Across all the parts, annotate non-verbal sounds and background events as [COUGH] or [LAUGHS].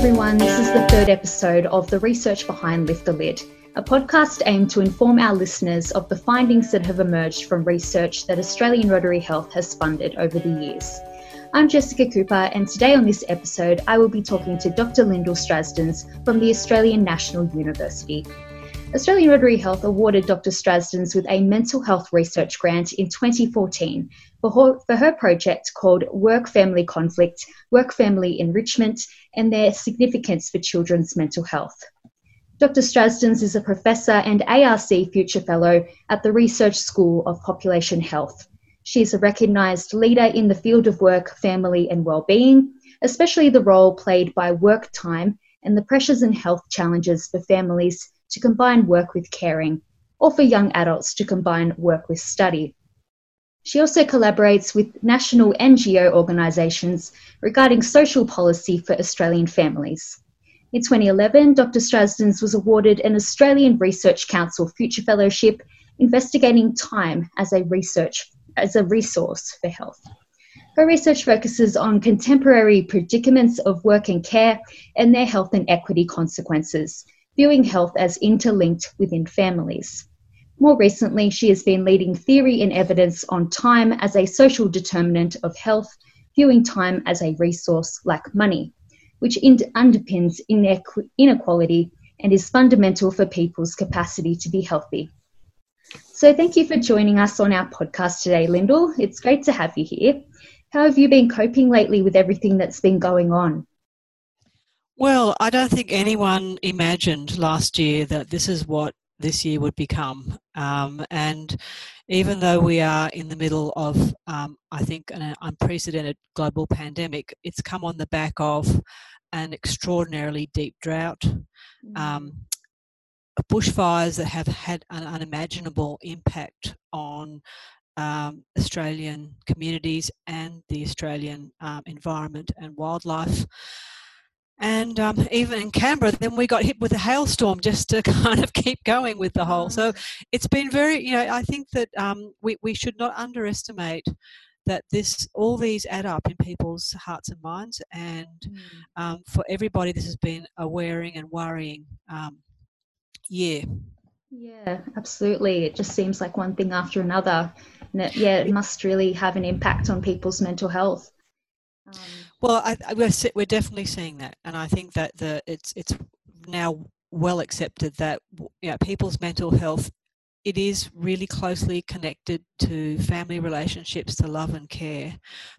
everyone. This is the third episode of the Research Behind Lift the Lid, a podcast aimed to inform our listeners of the findings that have emerged from research that Australian Rotary Health has funded over the years. I'm Jessica Cooper, and today on this episode, I will be talking to Dr. Lyndall Strazdins from the Australian National University. Australian Rotary Health awarded Dr. Strazdins with a mental health research grant in 2014 for her, for her project called Work Family Conflict, Work Family Enrichment, and their significance for children's mental health. Dr. Strazdins is a professor and ARC Future Fellow at the Research School of Population Health. She is a recognised leader in the field of work, family, and well-being, especially the role played by work time and the pressures and health challenges for families to combine work with caring, or for young adults to combine work with study. She also collaborates with national NGO organisations regarding social policy for Australian families. In 2011, Dr. Strazdins was awarded an Australian Research Council Future Fellowship investigating time as a research as a resource for health. Her research focuses on contemporary predicaments of work and care and their health and equity consequences, viewing health as interlinked within families. More recently, she has been leading theory and evidence on time as a social determinant of health, viewing time as a resource like money, which in- underpins inequality and is fundamental for people's capacity to be healthy. So, thank you for joining us on our podcast today, Lyndall. It's great to have you here. How have you been coping lately with everything that's been going on? Well, I don't think anyone imagined last year that this is what this year would become. Um, and even though we are in the middle of, um, I think, an unprecedented global pandemic, it's come on the back of an extraordinarily deep drought, um, bushfires that have had an unimaginable impact on um, Australian communities and the Australian um, environment and wildlife. And um, even in Canberra, then we got hit with a hailstorm just to [LAUGHS] kind of keep going with the whole. So it's been very, you know, I think that um, we, we should not underestimate that this all these add up in people's hearts and minds and mm. um, for everybody this has been a wearing and worrying um, year. Yeah absolutely. It just seems like one thing after another and it, yeah it must really have an impact on people's mental health. Um, well, I, I, we're we're definitely seeing that, and I think that the it's it's now well accepted that you know, people's mental health it is really closely connected to family relationships, to love and care,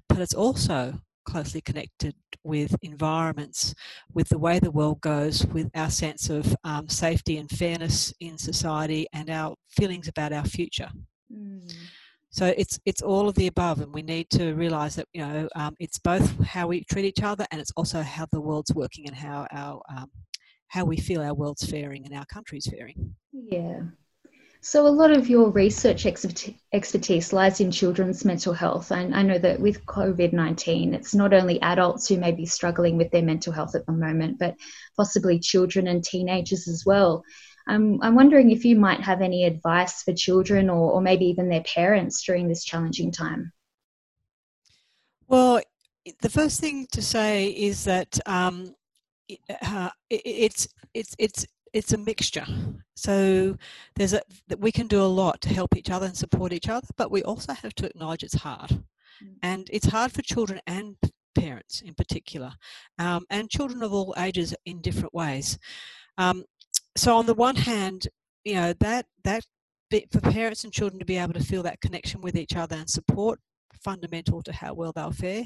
but it's also closely connected with environments, with the way the world goes, with our sense of um, safety and fairness in society, and our feelings about our future. Mm. So it's it's all of the above, and we need to realise that you know um, it's both how we treat each other, and it's also how the world's working and how our um, how we feel our world's faring and our country's faring. Yeah. So a lot of your research expertise lies in children's mental health, and I know that with COVID nineteen, it's not only adults who may be struggling with their mental health at the moment, but possibly children and teenagers as well. I'm, I'm wondering if you might have any advice for children or, or maybe even their parents during this challenging time. Well, the first thing to say is that um, uh, it, it's it's it's it's a mixture. So there's a that we can do a lot to help each other and support each other, but we also have to acknowledge it's hard, mm. and it's hard for children and parents in particular, um, and children of all ages in different ways. Um, so on the one hand, you know that that for parents and children to be able to feel that connection with each other and support fundamental to how well they'll fare.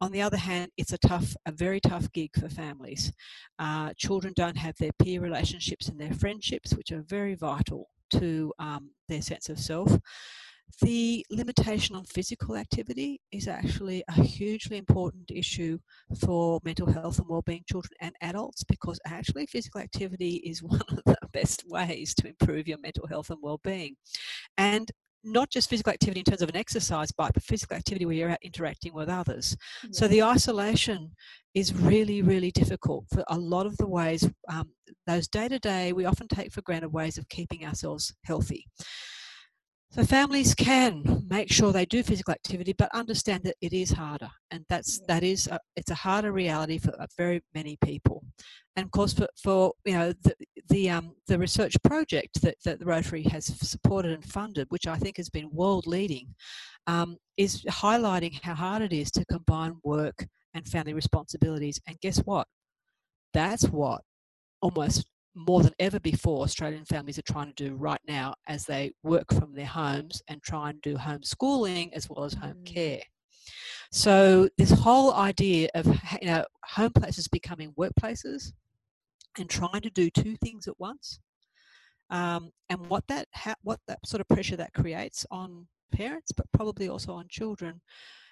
On the other hand, it's a tough, a very tough gig for families. Uh, children don't have their peer relationships and their friendships, which are very vital to um, their sense of self. The limitation on physical activity is actually a hugely important issue for mental health and well-being children and adults because actually physical activity is [LAUGHS] one of the best ways to improve your mental health and well-being. And not just physical activity in terms of an exercise bike, but physical activity where you're interacting with others. Yeah. So the isolation is really, really difficult for a lot of the ways, um, those day to day, we often take for granted ways of keeping ourselves healthy. So families can make sure they do physical activity, but understand that it is harder, and that's that is a, it's a harder reality for uh, very many people. And of course, for, for you know the the um, the research project that, that the Rotary has supported and funded, which I think has been world leading, um, is highlighting how hard it is to combine work and family responsibilities. And guess what? That's what almost more than ever before Australian families are trying to do right now as they work from their homes and try and do homeschooling as well as home mm. care. So this whole idea of you know home places becoming workplaces and trying to do two things at once, um, and what that ha- what that sort of pressure that creates on parents, but probably also on children,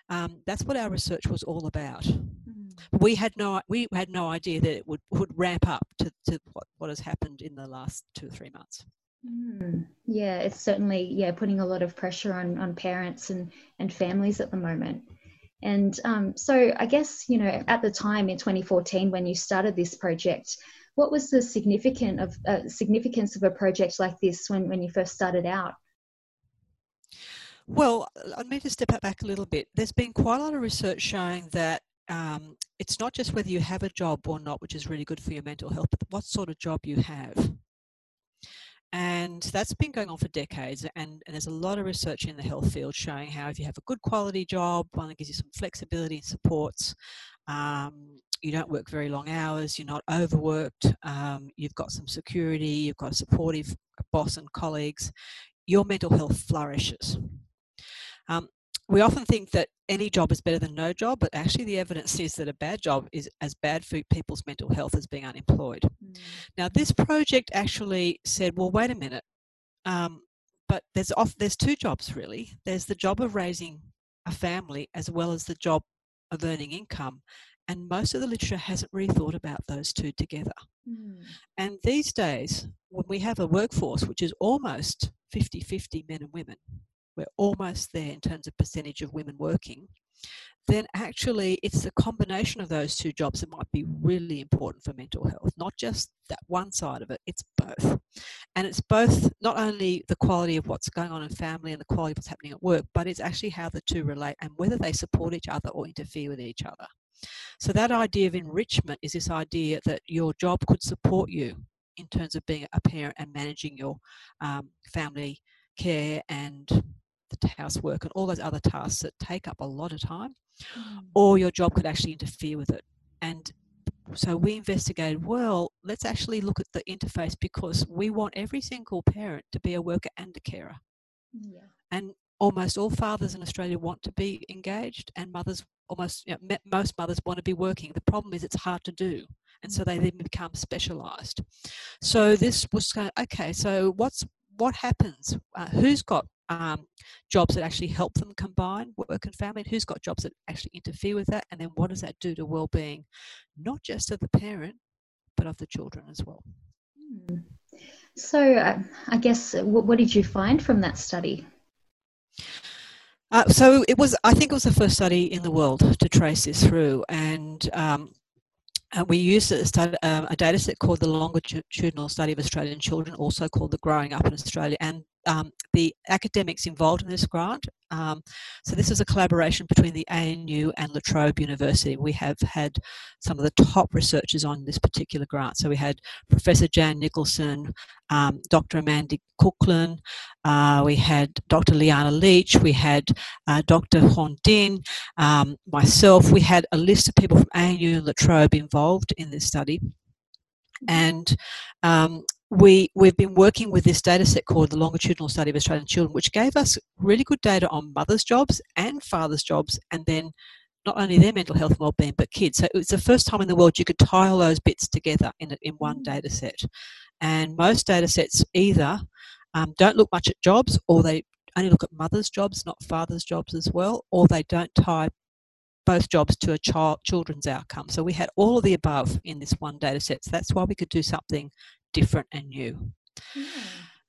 um, that's what our research was all about. Mm. We had no we had no idea that it would, would ramp up to, to what, what has happened in the last two or three months. Mm. Yeah, it's certainly yeah putting a lot of pressure on on parents and and families at the moment. And um, so I guess you know at the time in 2014 when you started this project, what was the significant of uh, significance of a project like this when when you first started out? Well, I need to step back a little bit. There's been quite a lot of research showing that um, it's not just whether you have a job or not, which is really good for your mental health, but what sort of job you have. And that's been going on for decades. And, and, there's a lot of research in the health field showing how if you have a good quality job, one that gives you some flexibility and supports, um, you don't work very long hours, you're not overworked, um, you've got some security, you've got a supportive boss and colleagues, your mental health flourishes. Um, we often think that any job is better than no job, but actually the evidence says that a bad job is as bad for people's mental health as being unemployed. Mm. Now, this project actually said, well, wait a minute, um, but there's off, there's two jobs really. There's the job of raising a family as well as the job of earning income. And most of the literature hasn't really thought about those two together. Mm. And these days, when we have a workforce which is almost 50 50 men and women, we're almost there in terms of percentage of women working, then actually it's the combination of those two jobs that might be really important for mental health, not just that one side of it, it's both. And it's both not only the quality of what's going on in family and the quality of what's happening at work, but it's actually how the two relate and whether they support each other or interfere with each other. So that idea of enrichment is this idea that your job could support you in terms of being a parent and managing your um, family care and the housework and all those other tasks that take up a lot of time, mm. or your job could actually interfere with it. And so we investigated, well, let's actually look at the interface because we want every single parent to be a worker and a carer. Yeah. And almost all fathers in Australia want to be engaged, and mothers almost you know, most mothers want to be working. The problem is it's hard to do, and so they then become specialised. So this was kind of, okay. So what's what happens? Uh, who's got um, jobs that actually help them combine work and family, and who's got jobs that actually interfere with that, and then what does that do to well-being, not just of the parent, but of the children as well. Hmm. So, uh, I guess, uh, what, what, did you find from that study? Uh, so it was, I think it was the first study in the world to trace this through, and um, uh, we used a, study, um, a data set called the Longitudinal Study of Australian Children, also called the Growing Up in Australia, and um, the academics involved in this grant. Um, so this is a collaboration between the ANU and La Trobe University. We have had some of the top researchers on this particular grant. So we had Professor Jan Nicholson, um, Dr. Amanda Cooklin, uh, we had Dr. Liana Leach, we had uh, Dr. Huong Dinh, um, myself. We had a list of people from ANU and La Trobe involved in this study and um, we, we've been working with this data set called the Longitudinal Study of Australian Children, which gave us really good data on mothers' jobs and fathers' jobs, and then not only their mental health and well-being, but kids. So it's the first time in the world you could tie all those bits together in, in one mm. data set. And most data sets either um, don't look much at jobs, or they only look at mothers' jobs, not fathers' jobs as well, or they don't tie both jobs to a child children's outcome. So we had all of the above in this one data set. So that's why we could do something different and new. Mm.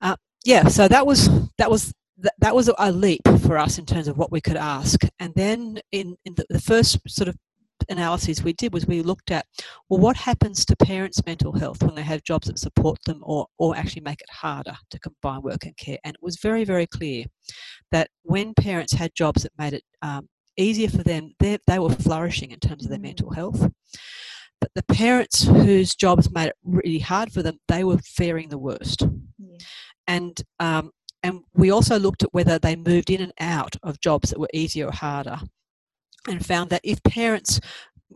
Uh, yeah, so that was that was that was a leap for us in terms of what we could ask. And then in, in the, the first sort of analyses we did was we looked at well what happens to parents mental health when they have jobs that support them or or actually make it harder to combine work and care and it was very very clear that when parents had jobs that made it um, easier for them they, they were flourishing in terms of their mental health but the parents whose jobs made it really hard for them they were faring the worst. Yeah. and um, and we also looked at whether they moved in and out of jobs that were easier or harder and found that if parents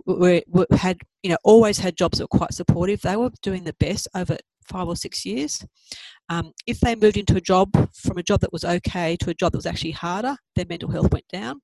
were, were, had you know always had jobs that were quite supportive they were doing the best over five or six years. Um, if they moved into a job from a job that was okay to a job that was actually harder their mental health went down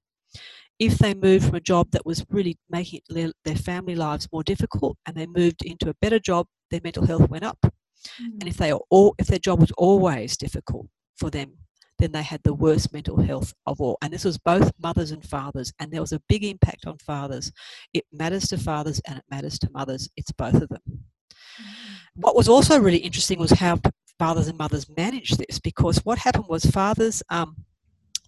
if they moved from a job that was really making their, their family lives more difficult and they moved into a better job their mental health went up mm-hmm. and if they all if their job was always difficult for them then they had the worst mental health of all. And this was both mothers and fathers, and there was a big impact on fathers. It matters to fathers and it matters to mothers. It's both of them. Mm-hmm. What was also really interesting was how fathers and mothers managed this, because what happened was fathers. Um,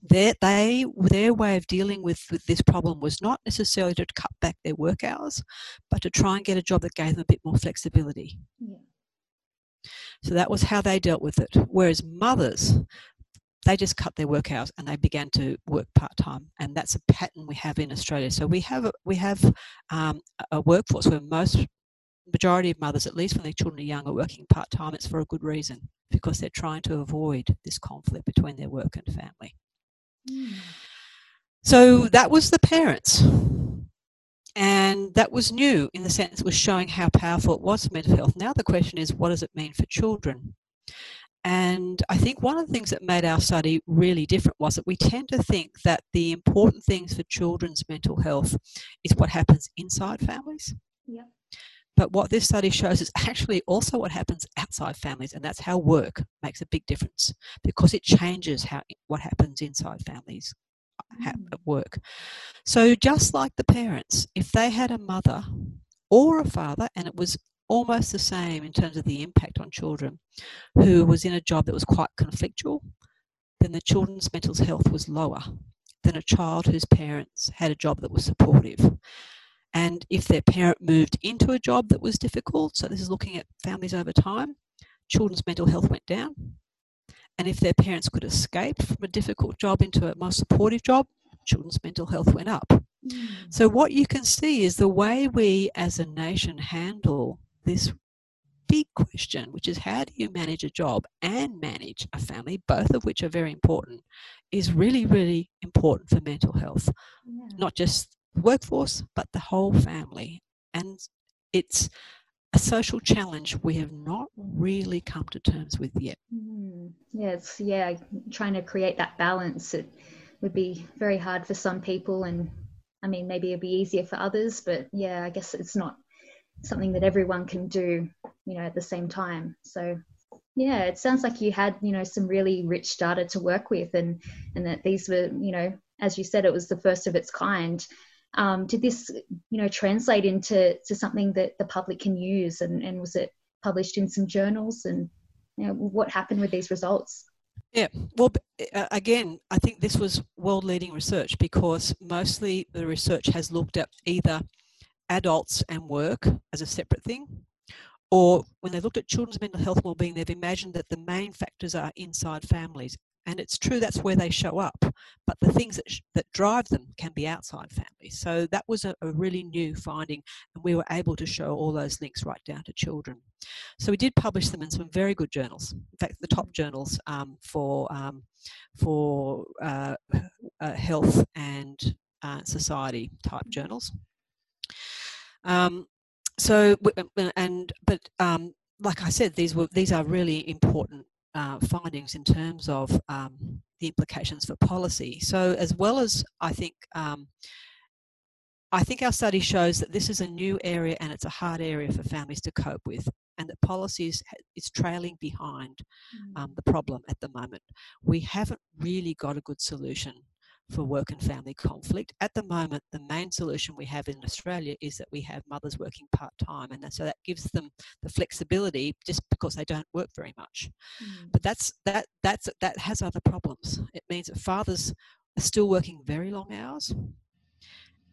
their, they, their way of dealing with, with this problem was not necessarily to cut back their work hours, but to try and get a job that gave them a bit more flexibility. Yeah. So that was how they dealt with it. Whereas mothers, they just cut their work hours and they began to work part time, and that's a pattern we have in Australia. So we have we have um, a workforce where most majority of mothers, at least when their children are young, are working part time. It's for a good reason because they're trying to avoid this conflict between their work and family. So that was the parents. And that was new in the sense it was showing how powerful it was for mental health. Now the question is, what does it mean for children? And I think one of the things that made our study really different was that we tend to think that the important things for children's mental health is what happens inside families. But what this study shows is actually also what happens outside families, and that's how work makes a big difference because it changes how what happens inside families mm. at work. So just like the parents, if they had a mother or a father and it was almost the same in terms of the impact on children who was in a job that was quite conflictual, then the children's mental health was lower than a child whose parents had a job that was supportive. And if their parent moved into a job that was difficult, so this is looking at families over time, children's mental health went down. And if their parents could escape from a difficult job into a more supportive job, children's mental health went up. Mm. So, what you can see is the way we as a nation handle this big question, which is how do you manage a job and manage a family, both of which are very important, is really, really important for mental health. Yeah. Not just workforce, but the whole family. And it's a social challenge we have not really come to terms with yet. Mm. Yeah, yeah, trying to create that balance. It would be very hard for some people and I mean maybe it'd be easier for others, but yeah, I guess it's not something that everyone can do you know at the same time so yeah it sounds like you had you know some really rich data to work with and and that these were you know as you said it was the first of its kind um, did this you know translate into to something that the public can use and, and was it published in some journals and you know what happened with these results yeah, well, again, I think this was world leading research because mostly the research has looked at either adults and work as a separate thing. Or when they looked at children's mental health well-being, they've imagined that the main factors are inside families. And it's true that's where they show up, but the things that, sh- that drive them can be outside families. So that was a, a really new finding, and we were able to show all those links right down to children. So we did publish them in some very good journals. In fact, the top journals um, for um, for uh, uh, health and uh, society type journals. Um, so uh, and but um, like I said, these were these are really important uh, findings in terms of um, the implications for policy. So as well as I think. Um, I think our study shows that this is a new area and it's a hard area for families to cope with, and that policies is trailing behind um, mm. the problem at the moment. We haven't really got a good solution for work and family conflict. At the moment, the main solution we have in Australia is that we have mothers working part time, and so that gives them the flexibility just because they don't work very much. Mm. But that's that that's that has other problems. It means that fathers are still working very long hours.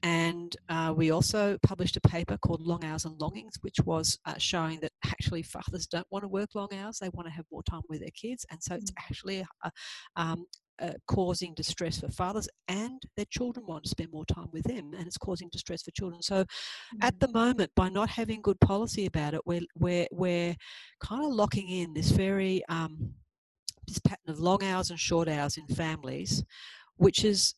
And uh, we also published a paper called Long Hours and Longings, which was uh, showing that actually fathers don't want to work long hours, they want to have more time with their kids. And so it's mm. actually a, um, uh, causing distress for fathers and their children want to spend more time with them and it's causing distress for children so mm-hmm. at the moment by not having good policy about it we're we're, we're kind of locking in this very um, this pattern of long hours and short hours in families which is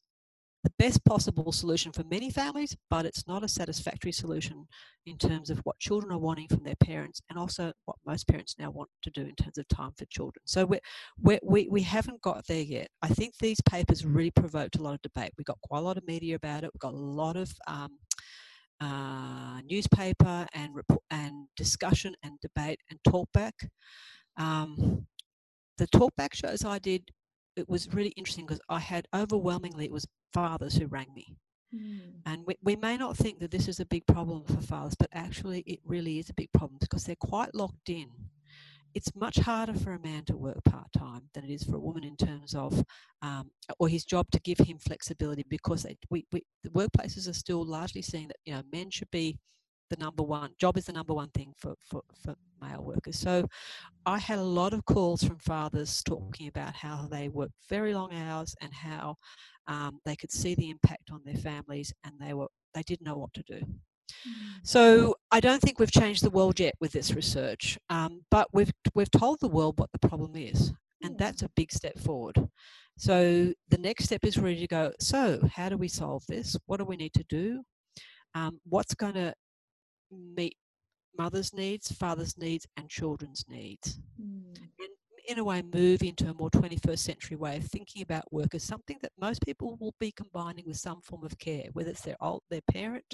the best possible solution for many families, but it's not a satisfactory solution in terms of what children are wanting from their parents and also what most parents now want to do in terms of time for children. So we're, we're, we we haven't got there yet. I think these papers really provoked a lot of debate. We got quite a lot of media about it. We got a lot of um, uh, newspaper and and discussion and debate and talkback. Um, the talkback shows I did it was really interesting because I had overwhelmingly it was fathers who rang me. Mm. And we, we may not think that this is a big problem for fathers, but actually it really is a big problem because they're quite locked in. It's much harder for a man to work part time than it is for a woman in terms of, um, or his job to give him flexibility because they, we, we, the workplaces are still largely seeing that you know men should be the number one job is the number one thing for, for, for male workers. So I had a lot of calls from fathers talking about how they worked very long hours and how um, they could see the impact on their families and they were they didn't know what to do. Mm. So I don't think we've changed the world yet with this research, um, but we've we've told the world what the problem is, and that's a big step forward. So the next step is ready to go. So how do we solve this? What do we need to do? Um, what's going to meet mothers' needs, fathers' needs, and children's needs. Mm. And in a way, move into a more 21st century way of thinking about work as something that most people will be combining with some form of care, whether it's their old, their parent,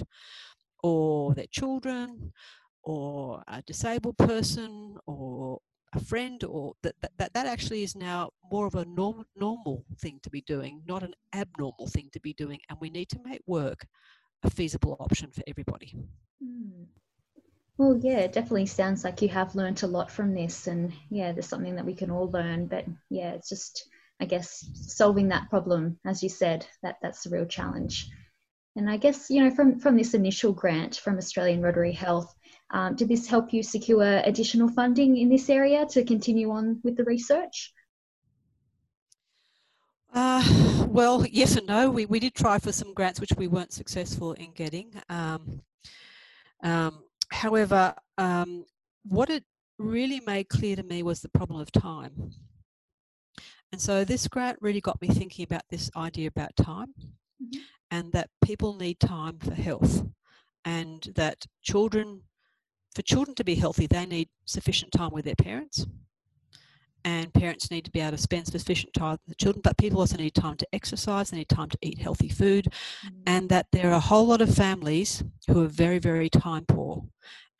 or their children, or a disabled person, or a friend, or that, that, that actually is now more of a norm, normal thing to be doing, not an abnormal thing to be doing. And we need to make work a feasible option for everybody. Mm. Well, yeah, it definitely sounds like you have learned a lot from this, and yeah, there's something that we can all learn. But yeah, it's just, I guess, solving that problem, as you said, that that's the real challenge. And I guess you know, from from this initial grant from Australian Rotary Health, um, did this help you secure additional funding in this area to continue on with the research? Uh, well, yes and no. We, we did try for some grants which we weren't successful in getting. Um, um, however, um, what it really made clear to me was the problem of time. And so this grant really got me thinking about this idea about time mm-hmm. and that people need time for health and that children, for children to be healthy, they need sufficient time with their parents and parents need to be able to spend sufficient time with the children, but people also need time to exercise, they need time to eat healthy food, mm. and that there are a whole lot of families who are very, very time poor.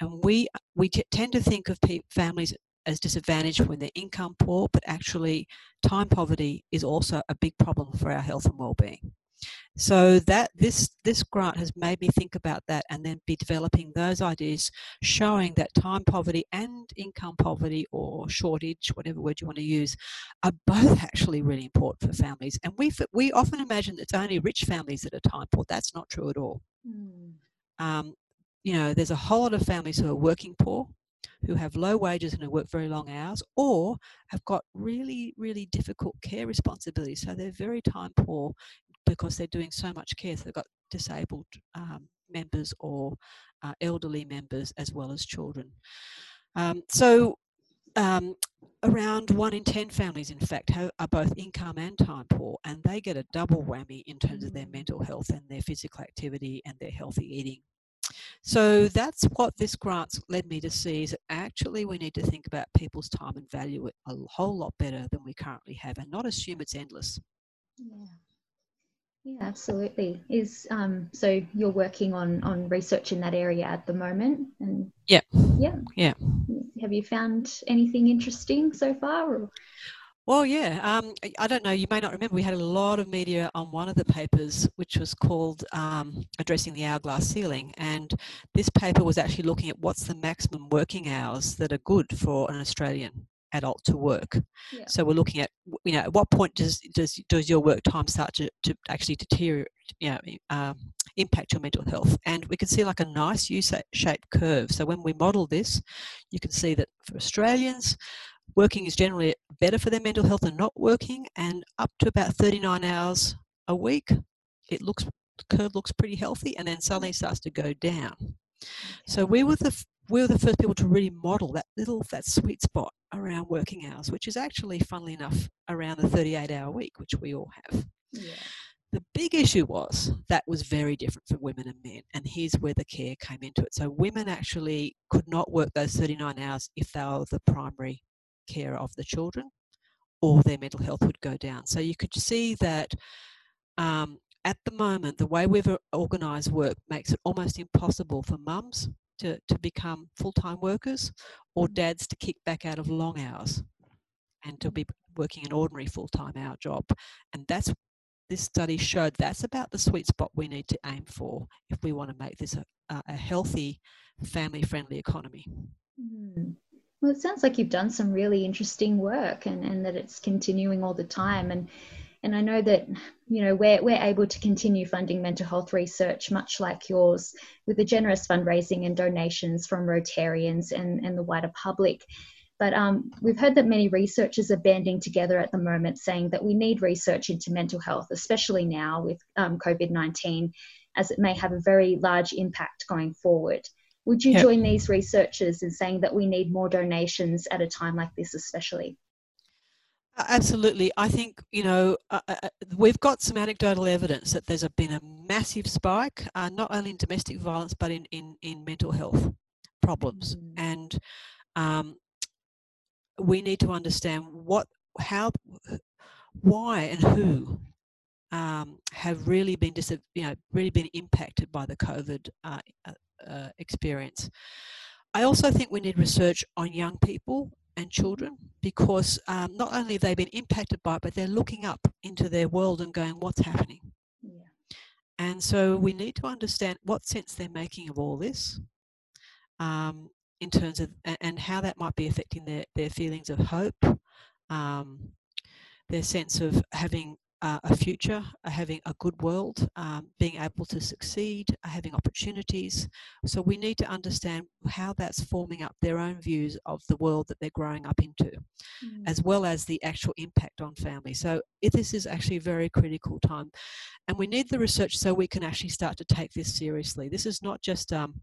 And we, we t- tend to think of pe- families as disadvantaged when they're income poor, but actually, time poverty is also a big problem for our health and well-being. So that this this grant has made me think about that and then be developing those ideas, showing that time poverty and income poverty or shortage, whatever word you want to use, are both [LAUGHS] actually really important for families. And we we often imagine it's only rich families that are time poor. That's not true at all. Mm. Um, you know, there's a whole lot of families who are working poor, who have low wages and who work very long hours, or have got really, really difficult care responsibilities. So they're very time poor because they're doing so much care. So they've got disabled um, members or uh, elderly members as well as children. Um, so um, around one in 10 families, in fact, have, are both income and time poor, and they get a double whammy in terms of their mental health and their physical activity and their healthy eating. So that's what this grant's led me to see is that actually we need to think about people's time and value it a whole lot better than we currently have and not assume it's endless. Yeah. Yeah, absolutely. Is um, so you're working on on research in that area at the moment, and yeah, yeah, yeah. Have you found anything interesting so far? Or? Well, yeah. Um, I don't know. You may not remember. We had a lot of media on one of the papers, which was called um, "Addressing the Hourglass Ceiling," and this paper was actually looking at what's the maximum working hours that are good for an Australian adult to work. Yeah. So we're looking at, you know, at what point does does does your work time start to, to actually deteriorate, you know, um, impact your mental health? And we can see like a nice U-shaped curve. So when we model this, you can see that for Australians, working is generally better for their mental health than not working, and up to about 39 hours a week, it looks the curve looks pretty healthy, and then suddenly starts to go down. So we were the we were the first people to really model that little that sweet spot around working hours, which is actually, funnily enough, around the 38 hour week, which we all have. Yeah. The big issue was that was very different for women and men, and here's where the care came into it. So women actually could not work those 39 hours if they were the primary care of the children or their mental health would go down. So you could see that um, at the moment, the way we've organised work makes it almost impossible for mums to, to become full time workers or mm. dads to kick back out of long hours and to be working an ordinary full time hour job. And that's this study showed that's about the sweet spot we need to aim for if we want to make this a, a healthy, family friendly economy. Mm. Well, it sounds like you've done some really interesting work and, and that it's continuing all the time. And and I know that you know we're we're able to continue funding mental health research, much like yours, with the generous fundraising and donations from Rotarians and, and the wider public. But um, we've heard that many researchers are banding together at the moment, saying that we need research into mental health, especially now with um, COVID 19, as it may have a very large impact going forward. Would you yep. join these researchers in saying that we need more donations at a time like this, especially? Absolutely. I think, you know, uh, uh, uh, we've got some anecdotal evidence that there's a, been a massive spike, uh, not only in domestic violence, but in, in, in mental health problems. Mm. And um, we need to understand what, how, why, and who um, have really been, dis- you know, really been impacted by the COVID uh, uh, experience. I also think we need research on young people and children because um, not only have they been impacted by it, but they're looking up into their world and going, what's happening? Yeah. And so we need to understand what sense they're making of all this um, in terms of, and how that might be affecting their, their feelings of hope, um, their sense of having uh, a future, uh, having a good world, um, being able to succeed, uh, having opportunities. So we need to understand how that's forming up their own views of the world that they're growing up into, mm. as well as the actual impact on family. So this is actually a very critical time, and we need the research so we can actually start to take this seriously. This is not just, um,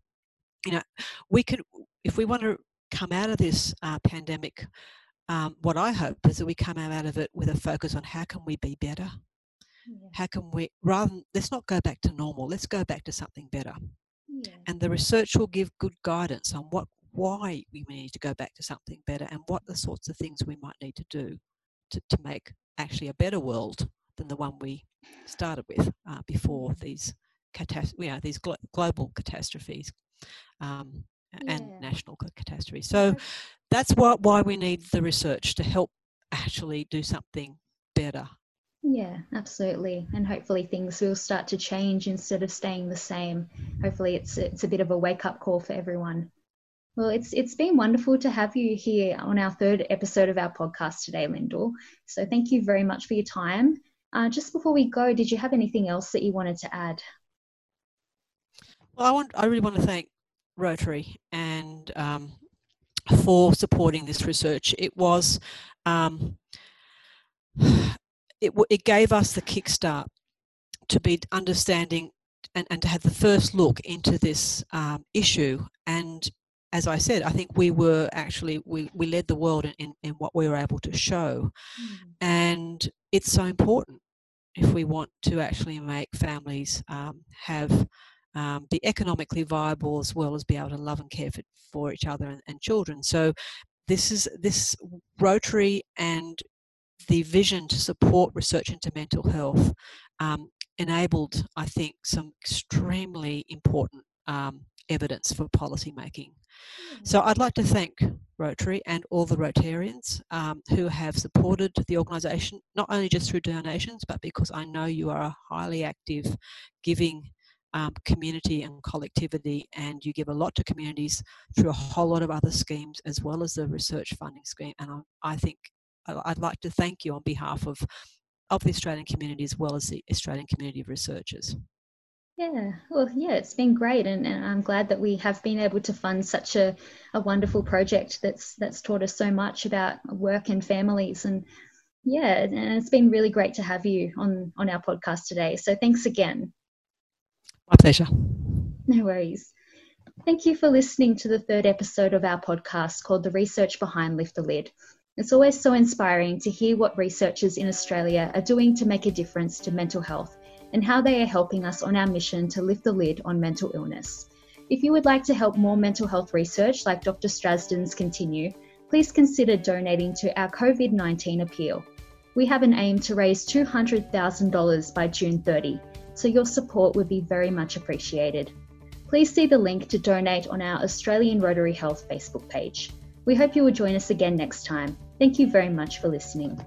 you know, we can if we want to come out of this uh, pandemic um, what I hope is that we come out of it with a focus on how can we be better? Yeah. How can we, rather than, let's not go back to normal, let's go back to something better. Yeah. And the research will give good guidance on what, why we need to go back to something better and what the sorts of things we might need to do to, to make actually a better world than the one we started with uh, before these catast- you know, these glo- global catastrophes um, yeah. and national catastrophes. So that's what, why we need the research to help actually do something better. Yeah, absolutely. And hopefully things will start to change instead of staying the same. Hopefully it's it's a bit of a wake up call for everyone. Well, it's it's been wonderful to have you here on our third episode of our podcast today, Lyndall. So thank you very much for your time. Uh, just before we go, did you have anything else that you wanted to add? Well, I want I really want to thank Rotary and um, for supporting this research. It was, um, it, it gave us the kickstart to be understanding and, and to have the first look into this um, issue. And as I said, I think we were actually, we, we led the world in, in, in what we were able to show. Mm. And it's so important if we want to actually make families um, have um, be economically viable as well as be able to love and care for, for each other and, and children. So this is this Rotary and the vision to support research into mental health um, enabled, I think, some extremely important um, evidence for policy making. So I'd like to thank Rotary and all the Rotarians um, who have supported the organisation, not only just through donations, but because I know you are a highly active, giving um, community and collectivity, and you give a lot to communities through a whole lot of other schemes as well as the research funding scheme. And I, I think I'd like to thank you on behalf of, of the Australian community as well as the Australian community of researchers. Yeah, well, yeah, it's been great, and, and, I'm glad that we have been able to fund such a, a wonderful project that's that's taught us so much about work and families, and yeah, and it's been really great to have you on on our podcast today. So thanks again. My pleasure. No worries. Thank you for listening to the third episode of our podcast called The Research Behind Lift the Lid. It's always so inspiring to hear what researchers in Australia are doing to make a difference to mental health and how they are helping us on our mission to lift the lid on mental illness. If you would like to help more mental health research like Dr. Strazdins continue, please consider donating to our COVID 19 appeal. We have an aim to raise $200,000 by June 30, so your support would be very much appreciated. Please see the link to donate on our Australian Rotary Health Facebook page. We hope you will join us again next time. Thank you very much for listening.